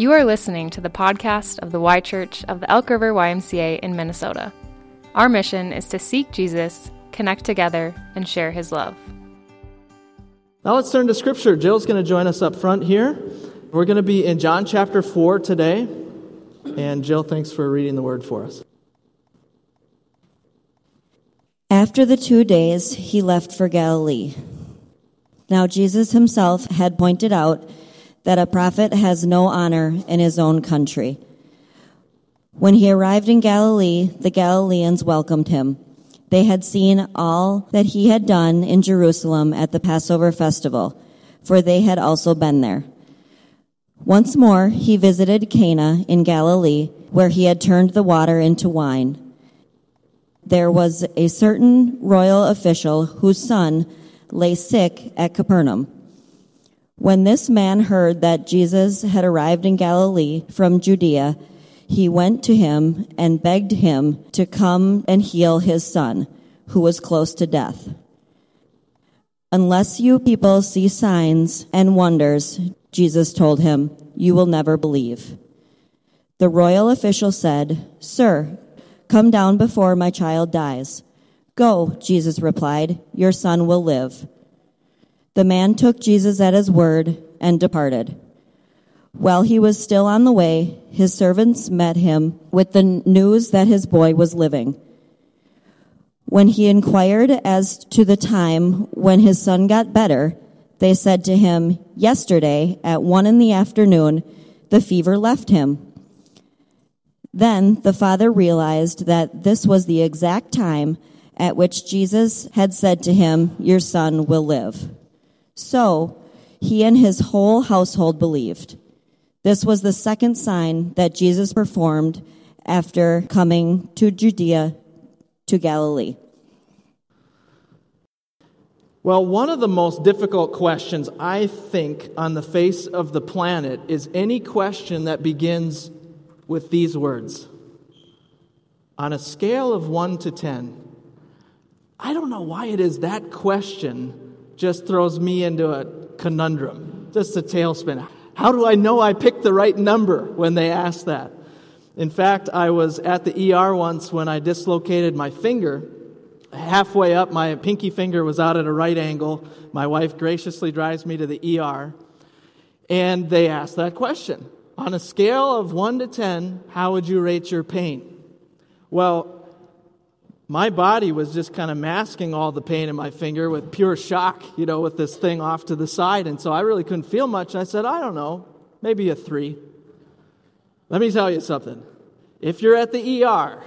You are listening to the podcast of the Y Church of the Elk River YMCA in Minnesota. Our mission is to seek Jesus, connect together, and share his love. Now let's turn to Scripture. Jill's going to join us up front here. We're going to be in John chapter 4 today. And Jill, thanks for reading the word for us. After the two days, he left for Galilee. Now Jesus himself had pointed out that a prophet has no honor in his own country. When he arrived in Galilee, the Galileans welcomed him. They had seen all that he had done in Jerusalem at the Passover festival, for they had also been there. Once more, he visited Cana in Galilee, where he had turned the water into wine. There was a certain royal official whose son lay sick at Capernaum. When this man heard that Jesus had arrived in Galilee from Judea, he went to him and begged him to come and heal his son, who was close to death. Unless you people see signs and wonders, Jesus told him, you will never believe. The royal official said, Sir, come down before my child dies. Go, Jesus replied, your son will live. The man took Jesus at his word and departed. While he was still on the way, his servants met him with the news that his boy was living. When he inquired as to the time when his son got better, they said to him, Yesterday, at one in the afternoon, the fever left him. Then the father realized that this was the exact time at which Jesus had said to him, Your son will live. So he and his whole household believed. This was the second sign that Jesus performed after coming to Judea to Galilee. Well, one of the most difficult questions, I think, on the face of the planet is any question that begins with these words On a scale of 1 to 10, I don't know why it is that question just throws me into a conundrum, just a tailspin. How do I know I picked the right number when they ask that? In fact, I was at the ER once when I dislocated my finger. Halfway up, my pinky finger was out at a right angle. My wife graciously drives me to the ER, and they asked that question. On a scale of 1 to 10, how would you rate your pain? Well, my body was just kind of masking all the pain in my finger with pure shock, you know, with this thing off to the side. And so I really couldn't feel much. I said, I don't know, maybe a three. Let me tell you something. If you're at the ER,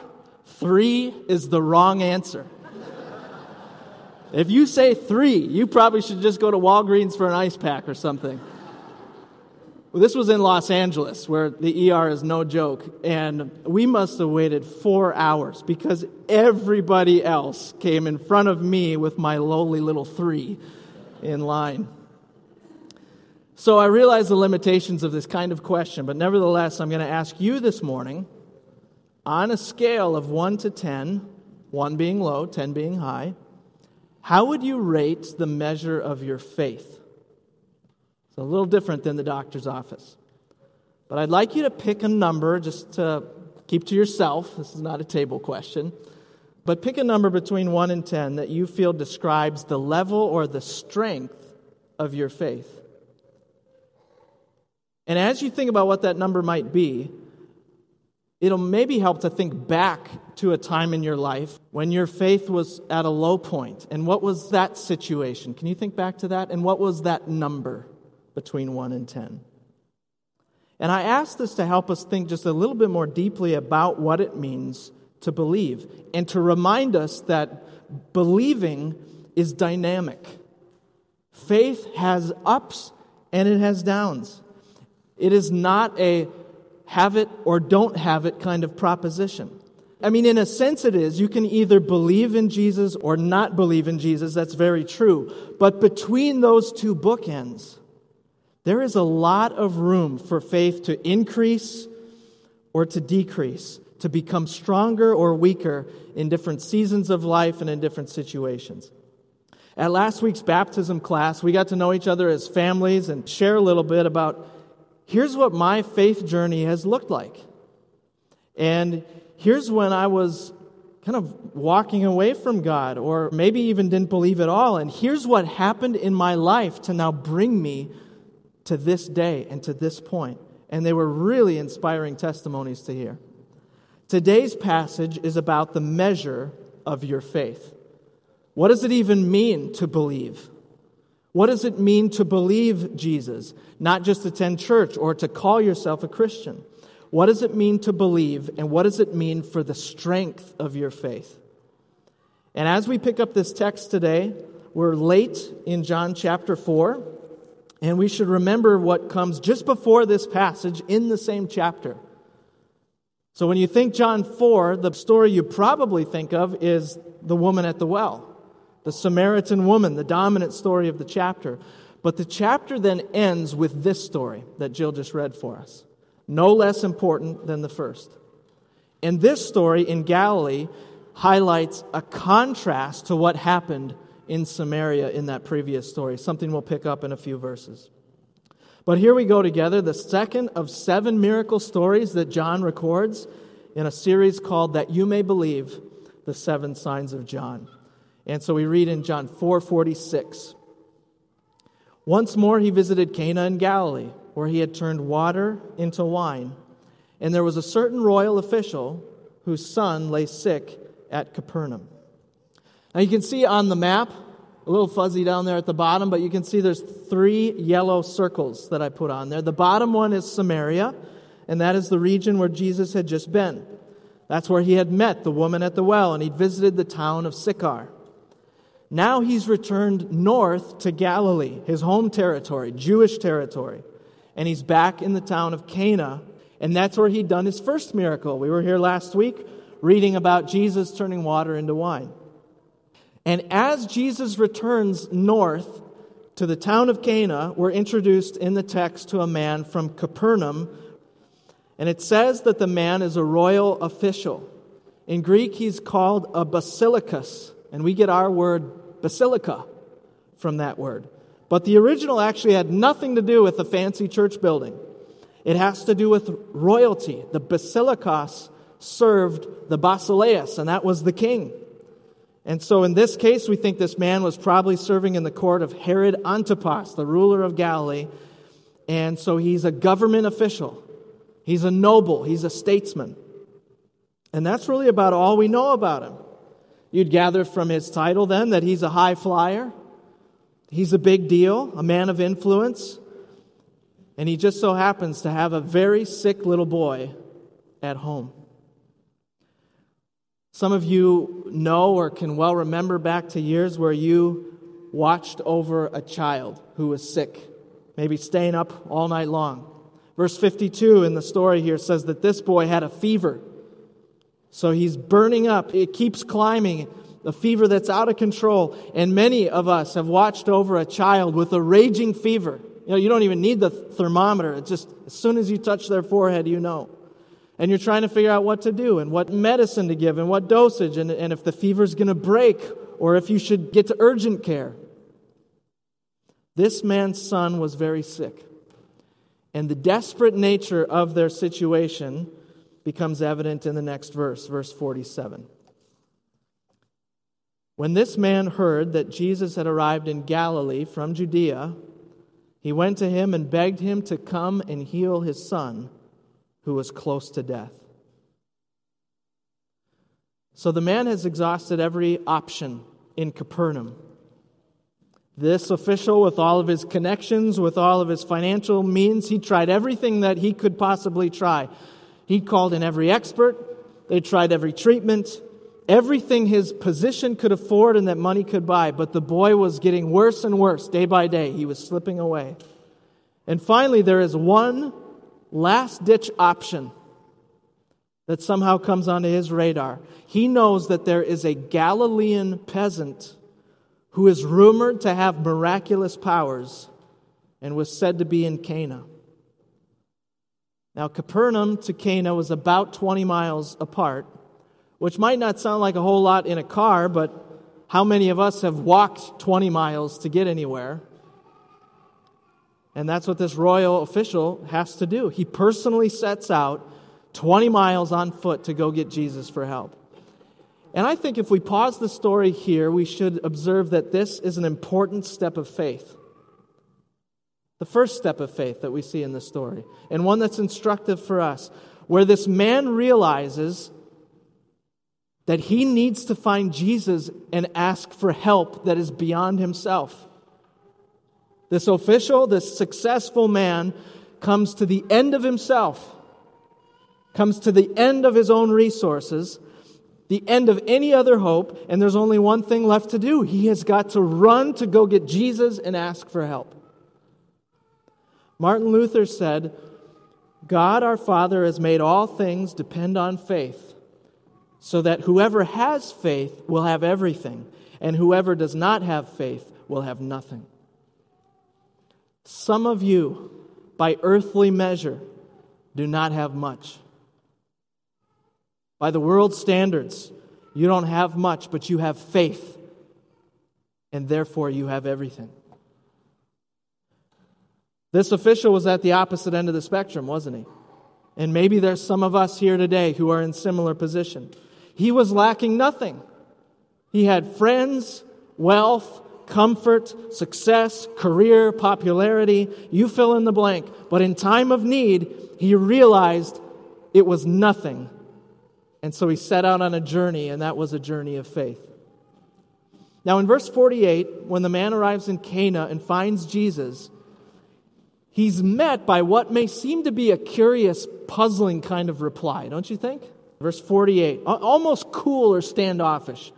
three is the wrong answer. if you say three, you probably should just go to Walgreens for an ice pack or something. Well, this was in Los Angeles, where the ER is no joke. And we must have waited four hours because everybody else came in front of me with my lowly little three in line. So I realize the limitations of this kind of question, but nevertheless, I'm going to ask you this morning on a scale of 1 to 10, 1 being low, 10 being high, how would you rate the measure of your faith? It's a little different than the doctor's office. But I'd like you to pick a number just to keep to yourself. This is not a table question. But pick a number between 1 and 10 that you feel describes the level or the strength of your faith. And as you think about what that number might be, it'll maybe help to think back to a time in your life when your faith was at a low point. And what was that situation? Can you think back to that? And what was that number? Between 1 and 10. And I ask this to help us think just a little bit more deeply about what it means to believe and to remind us that believing is dynamic. Faith has ups and it has downs. It is not a have it or don't have it kind of proposition. I mean, in a sense, it is. You can either believe in Jesus or not believe in Jesus. That's very true. But between those two bookends, there is a lot of room for faith to increase or to decrease, to become stronger or weaker in different seasons of life and in different situations. At last week's baptism class, we got to know each other as families and share a little bit about here's what my faith journey has looked like. And here's when I was kind of walking away from God, or maybe even didn't believe at all. And here's what happened in my life to now bring me to this day and to this point. And they were really inspiring testimonies to hear. Today's passage is about the measure of your faith. What does it even mean to believe? What does it mean to believe Jesus? Not just attend church or to call yourself a Christian. What does it mean to believe, and what does it mean for the strength of your faith? And as we pick up this text today, we're late in John chapter 4, and we should remember what comes just before this passage in the same chapter. So when you think John 4, the story you probably think of is the woman at the well, the Samaritan woman, the dominant story of the chapter. But the chapter then ends with this story that Jill just read for us no less important than the first. And this story in Galilee highlights a contrast to what happened in Samaria in that previous story, something we'll pick up in a few verses. But here we go together, the second of seven miracle stories that John records in a series called That You May Believe, the Seven Signs of John. And so we read in John 4:46. Once more he visited Cana in Galilee where he had turned water into wine. And there was a certain royal official whose son lay sick at Capernaum. Now you can see on the map, a little fuzzy down there at the bottom, but you can see there's three yellow circles that I put on there. The bottom one is Samaria, and that is the region where Jesus had just been. That's where he had met the woman at the well, and he'd visited the town of Sychar. Now he's returned north to Galilee, his home territory, Jewish territory and he's back in the town of Cana. And that's where he'd done his first miracle. We were here last week reading about Jesus turning water into wine. And as Jesus returns north to the town of Cana, we're introduced in the text to a man from Capernaum. And it says that the man is a royal official. In Greek, he's called a basilikos, and we get our word basilica from that word. But the original actually had nothing to do with the fancy church building. It has to do with royalty. The basilikos served the basileus, and that was the king. And so in this case, we think this man was probably serving in the court of Herod Antipas, the ruler of Galilee. And so he's a government official. He's a noble. He's a statesman. And that's really about all we know about him. You'd gather from his title then that he's a high flyer. He's a big deal, a man of influence, and he just so happens to have a very sick little boy at home. Some of you know or can well remember back to years where you watched over a child who was sick, maybe staying up all night long. Verse 52 in the story here says that this boy had a fever. So he's burning up. It keeps climbing a fever that's out of control. And many of us have watched over a child with a raging fever. You know, you don't even need the thermometer. It's just as soon as you touch their forehead, you know. And you're trying to figure out what to do and what medicine to give and what dosage and, and if the fever's going to break or if you should get to urgent care. This man's son was very sick. And the desperate nature of their situation becomes evident in the next verse, verse 47. When this man heard that Jesus had arrived in Galilee from Judea, he went to him and begged him to come and heal his son, who was close to death. So the man has exhausted every option in Capernaum. This official, with all of his connections, with all of his financial means, he tried everything that he could possibly try. He called in every expert, they tried every treatment, everything his position could afford and that money could buy, but the boy was getting worse and worse day by day. He was slipping away. And finally, there is one last ditch option that somehow comes onto his radar. He knows that there is a Galilean peasant who is rumored to have miraculous powers and was said to be in Cana. Now, Capernaum to Cana was about 20 miles apart which might not sound like a whole lot in a car, but how many of us have walked 20 miles to get anywhere? And that's what this royal official has to do. He personally sets out 20 miles on foot to go get Jesus for help. And I think if we pause the story here, we should observe that this is an important step of faith. The first step of faith that we see in the story, and one that's instructive for us, where this man realizes that he needs to find Jesus and ask for help that is beyond himself. This official, this successful man, comes to the end of himself, comes to the end of his own resources, the end of any other hope, and there's only one thing left to do. He has got to run to go get Jesus and ask for help. Martin Luther said, God our Father has made all things depend on faith, so that whoever has faith will have everything, and whoever does not have faith will have nothing. Some of you, by earthly measure, do not have much. By the world's standards, you don't have much, but you have faith, and therefore you have everything. This official was at the opposite end of the spectrum, wasn't he? And maybe there's some of us here today who are in similar position. He was lacking nothing. He had friends, wealth, comfort, success, career, popularity, you fill in the blank. But in time of need, he realized it was nothing. And so he set out on a journey, and that was a journey of faith. Now, in verse 48, when the man arrives in Cana and finds Jesus, he's met by what may seem to be a curious, puzzling kind of reply, don't you think? Verse 48, almost cool or standoffish.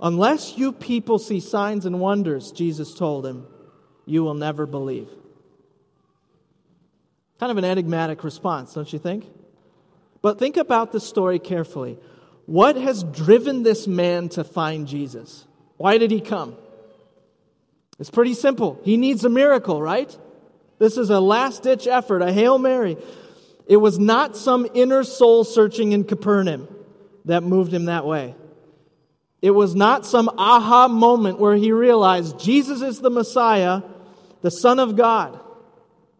Unless you people see signs and wonders, Jesus told him, you will never believe. Kind of an enigmatic response, don't you think? But think about the story carefully. What has driven this man to find Jesus? Why did he come? It's pretty simple. He needs a miracle, right? This is a last ditch effort, a Hail Mary. It was not some inner soul searching in Capernaum that moved him that way. It was not some aha moment where he realized Jesus is the Messiah, the Son of God.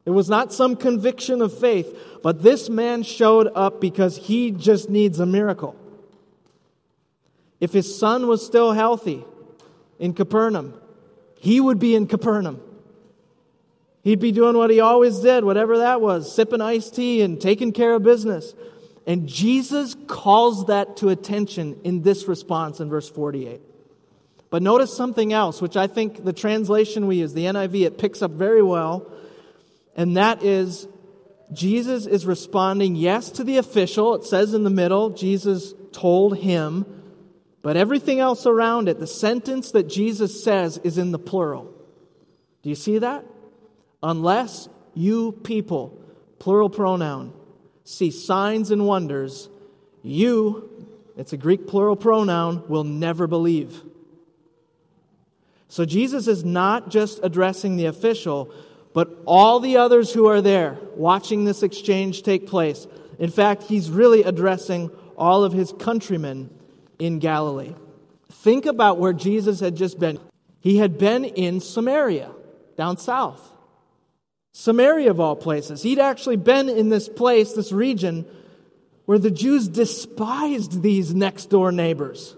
It was not some conviction of faith, but this man showed up because he just needs a miracle. If his son was still healthy in Capernaum, he would be in Capernaum. He'd be doing what he always did, whatever that was, sipping iced tea and taking care of business. And Jesus calls that to attention in this response in verse 48. But notice something else, which I think the translation we use, the NIV, it picks up very well. And that is Jesus is responding, yes, to the official. It says in the middle, Jesus told him. But everything else around it, the sentence that Jesus says is in the plural. Do you see that? Unless you people, plural pronoun, see signs and wonders, you, it's a Greek plural pronoun, will never believe. So Jesus is not just addressing the official, but all the others who are there watching this exchange take place. In fact, he's really addressing all of his countrymen in Galilee. Think about where Jesus had just been. He had been in Samaria, down south. Samaria, of all places. He'd actually been in this place, this region, where the Jews despised these next door neighbors.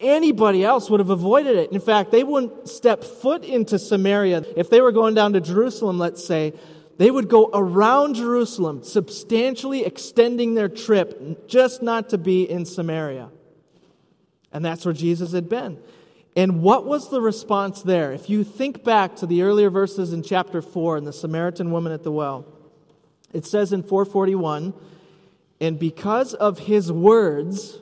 Anybody else would have avoided it. In fact, they wouldn't step foot into Samaria. If they were going down to Jerusalem, let's say, they would go around Jerusalem, substantially extending their trip just not to be in Samaria. And that's where Jesus had been. And what was the response there? If you think back to the earlier verses in chapter 4 and the Samaritan woman at the well, it says in 441, and because of his words,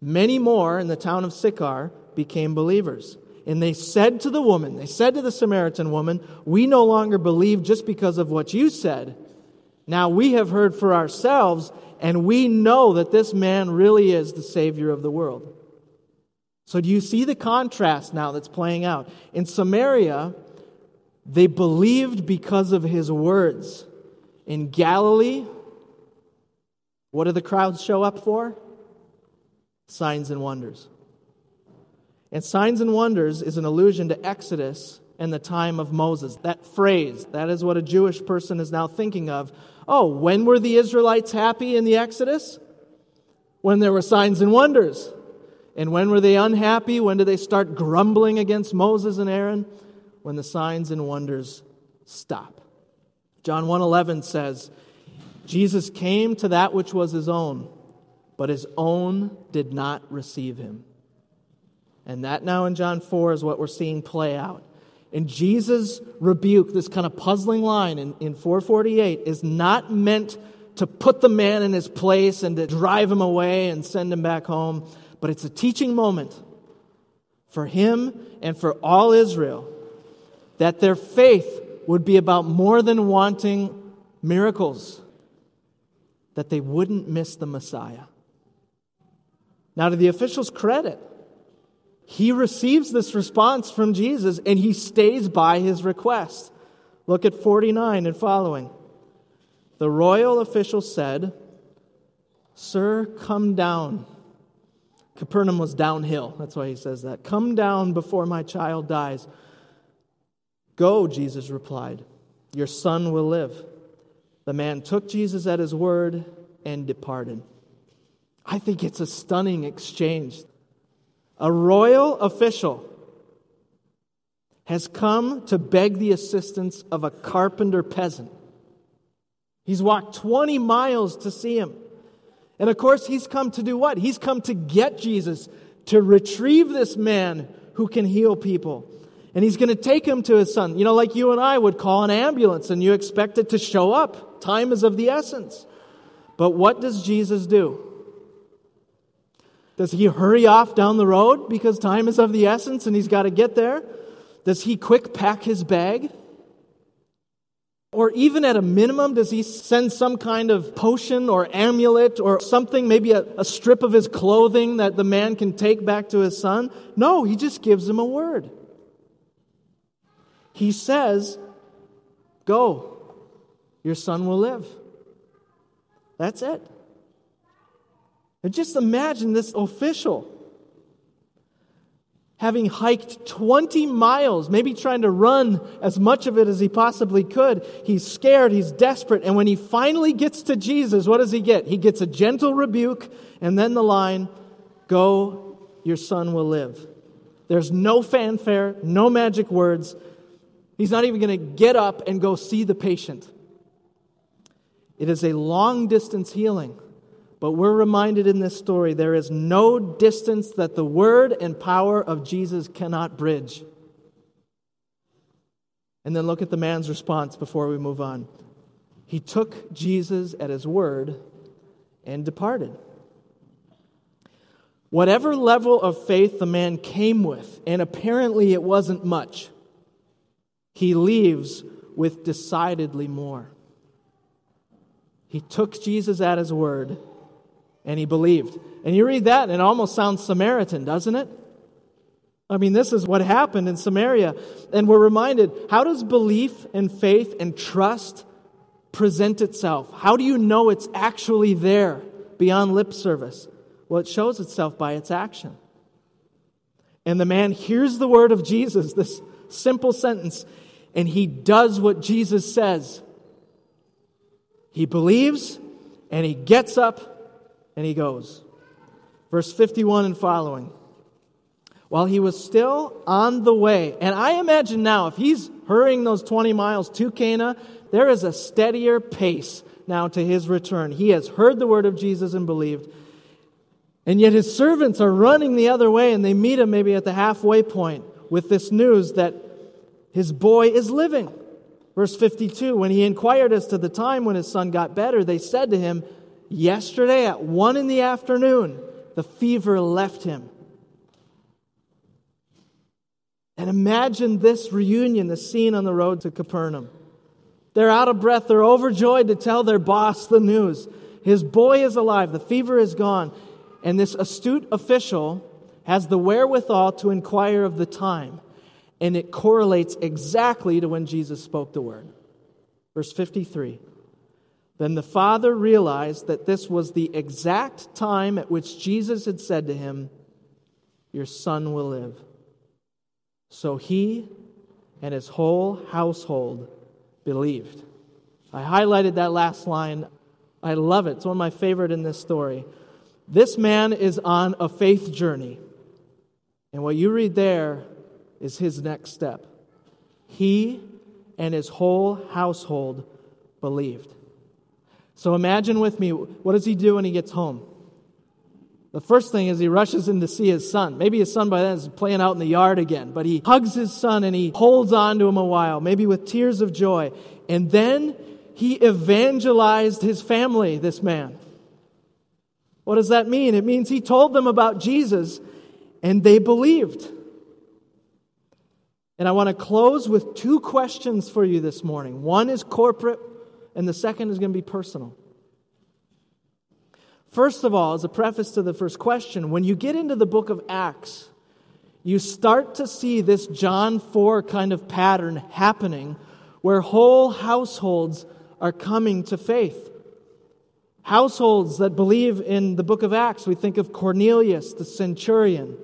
many more in the town of Sychar became believers. And they said to the woman, they said to the Samaritan woman, We no longer believe just because of what you said. Now we have heard for ourselves, and we know that this man really is the Savior of the world. So, do you see the contrast now that's playing out? In Samaria, they believed because of his words. In Galilee, what do the crowds show up for? Signs and wonders. And signs and wonders is an allusion to Exodus and the time of Moses. That phrase, that is what a Jewish person is now thinking of. Oh, when were the Israelites happy in the Exodus? When there were signs and wonders. And when were they unhappy? When did they start grumbling against Moses and Aaron? When the signs and wonders stop. John 1:11 says, Jesus came to that which was his own, but his own did not receive him. And that now in John 4 is what we're seeing play out. And Jesus' rebuke, this kind of puzzling line in, in 448, is not meant to put the man in his place and to drive him away and send him back home, but it's a teaching moment for him and for all Israel that their faith would be about more than wanting miracles, that they wouldn't miss the Messiah. Now, to the official's credit, he receives this response from Jesus and he stays by his request. Look at 49 and following. The royal official said, Sir, come down. Capernaum was downhill. That's why he says that. Come down before my child dies. Go, Jesus replied. Your son will live. The man took Jesus at his word and departed. I think it's a stunning exchange. A royal official has come to beg the assistance of a carpenter peasant. He's walked 20 miles to see him. And of course, he's come to do what? He's come to get Jesus, to retrieve this man who can heal people. And he's going to take him to his son. You know, like you and I would call an ambulance and you expect it to show up. Time is of the essence. But what does Jesus do? Does he hurry off down the road because time is of the essence and he's got to get there? Does he quick pack his bag? Or even at a minimum, does he send some kind of potion or amulet or something, maybe a, a, strip of his clothing that the man can take back to his son? No, he just gives him a word. He says, Go, your son will live. That's it. And just imagine this official having hiked 20 miles, maybe trying to run as much of it as he possibly could. He's scared, he's desperate, and when he finally gets to Jesus, what does he get? He gets a gentle rebuke and then the line, Go, your son will live. There's no fanfare, no magic words. He's not even going to get up and go see the patient. It is a long distance healing. But we're reminded in this story there is no distance that the word and power of Jesus cannot bridge. And then look at the man's response before we move on. He took Jesus at his word and departed. Whatever level of faith the man came with, and apparently it wasn't much, he leaves with decidedly more. He took Jesus at his word and he believed. And you read that, and it almost sounds Samaritan, doesn't it? I mean, this is what happened in Samaria. And we're reminded how does belief and faith and trust present itself? How do you know it's actually there beyond lip service? Well, it shows itself by its action. And the man hears the word of Jesus, this simple sentence, and he does what Jesus says. He believes and he gets up and he goes. Verse 51 and following. While he was still on the way, and I imagine now, if he's hurrying those 20 miles to Cana, there is a steadier pace now to his return. He has heard the word of Jesus and believed. And yet his servants are running the other way, and they meet him maybe at the halfway point with this news that his boy is living. Verse 52 When he inquired as to the time when his son got better, they said to him, Yesterday at 1 in the afternoon, the fever left him. And imagine this reunion, the scene on the road to Capernaum. They're out of breath. They're overjoyed to tell their boss the news. His boy is alive. The fever is gone. And this astute official has the wherewithal to inquire of the time. And it correlates exactly to when Jesus spoke the word. Verse 53. Then the father realized that this was the exact time at which Jesus had said to him, Your son will live. So he and his whole household believed. I highlighted that last line. I love it. It's one of my favorite in this story. This man is on a faith journey. And what you read there is his next step. He and his whole household believed. So imagine with me, what does he do when he gets home? The first thing is he rushes in to see his son. Maybe his son by then is playing out in the yard again, but he hugs his son and he holds on to him a while, maybe with tears of joy. And then he evangelized his family, this man. What does that mean? It means he told them about Jesus and they believed. And I want to close with two questions for you this morning. One is corporate, and the second is going to be personal. First of all, as a preface to the first question, when you get into the book of Acts, you start to see this John 4 kind of pattern happening where whole households are coming to faith. Households that believe in the book of Acts, we think of Cornelius, the centurion.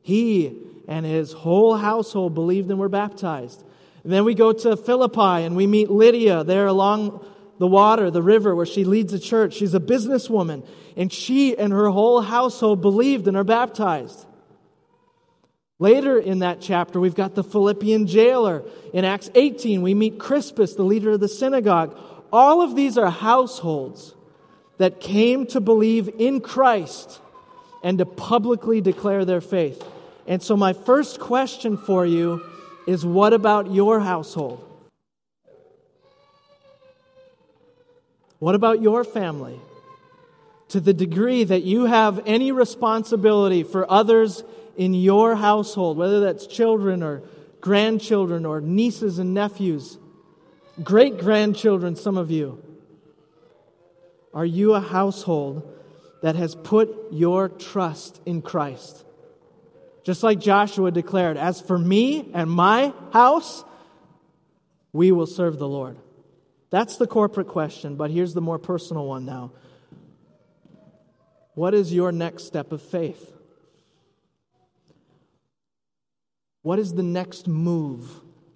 He and his whole household believed and were baptized. And then we go to Philippi and we meet Lydia there along the water, the river, where she leads a church. She's a businesswoman, and she and her whole household believed and are baptized. Later in that chapter, we've got the Philippian jailer. In Acts 18, we meet Crispus, the leader of the synagogue. All of these are households that came to believe in Christ and to publicly declare their faith. And so, my first question for you is what about your household? What about your family? To the degree that you have any responsibility for others in your household, whether that's children or grandchildren or nieces and nephews, great grandchildren, some of you, are you a household that has put your trust in Christ? Just like Joshua declared, As for me and my house, we will serve the Lord. That's the corporate question, but here's the more personal one now. What is your next step of faith? What is the next move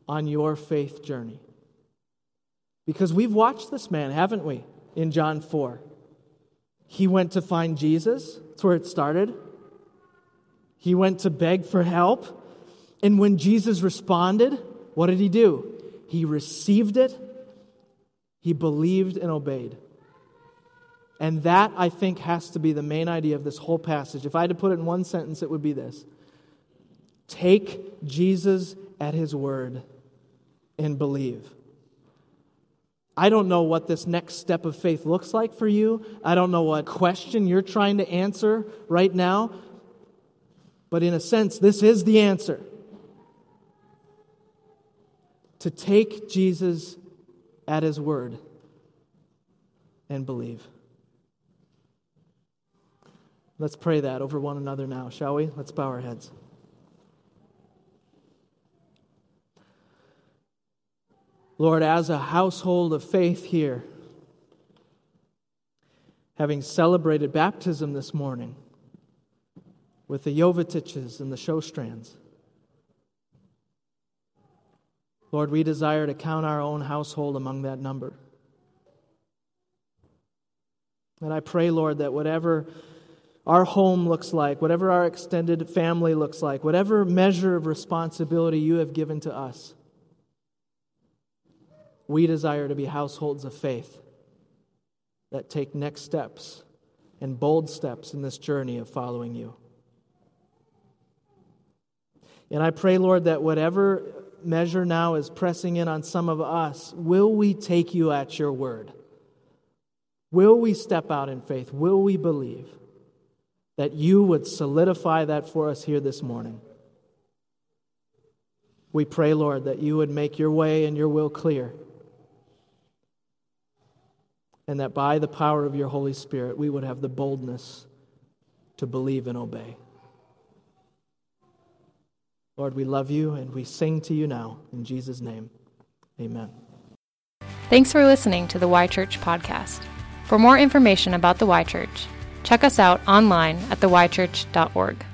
on your faith journey? Because we've watched this man, haven't we, in John 4? He went to find Jesus, that's where it started. He went to beg for help. And when Jesus responded, what did he do? He received it he believed and obeyed. And that, I think, has to be the main idea of this whole passage. If I had to put it in one sentence, it would be this Take Jesus at his word and believe. I don't know what this next step of faith looks like for you. I don't know what question you're trying to answer right now. But in a sense, this is the answer. To take Jesus at his word and believe. Let's pray that over one another now, shall we? Let's bow our heads. Lord, as a household of faith here, having celebrated baptism this morning with the Jovitiches and the Shostrands, Lord, we desire to count our own household among that number. And I pray, Lord, that whatever our home looks like, whatever our extended family looks like, whatever measure of responsibility you have given to us, we desire to be households of faith that take next steps and bold steps in this journey of following you. And I pray, Lord, that whatever measure now is pressing in on some of us, will we take you at your word? Will we step out in faith? Will we believe that you would solidify that for us here this morning? We pray, Lord, that you would make your way and your will clear. And that by the power of your Holy Spirit, we would have the boldness to believe and obey. Lord, we love you and we sing to you now. In Jesus' name, amen. Thanks for listening to the Y Church podcast. For more information about the Y Church, check us out online at theychurch.org.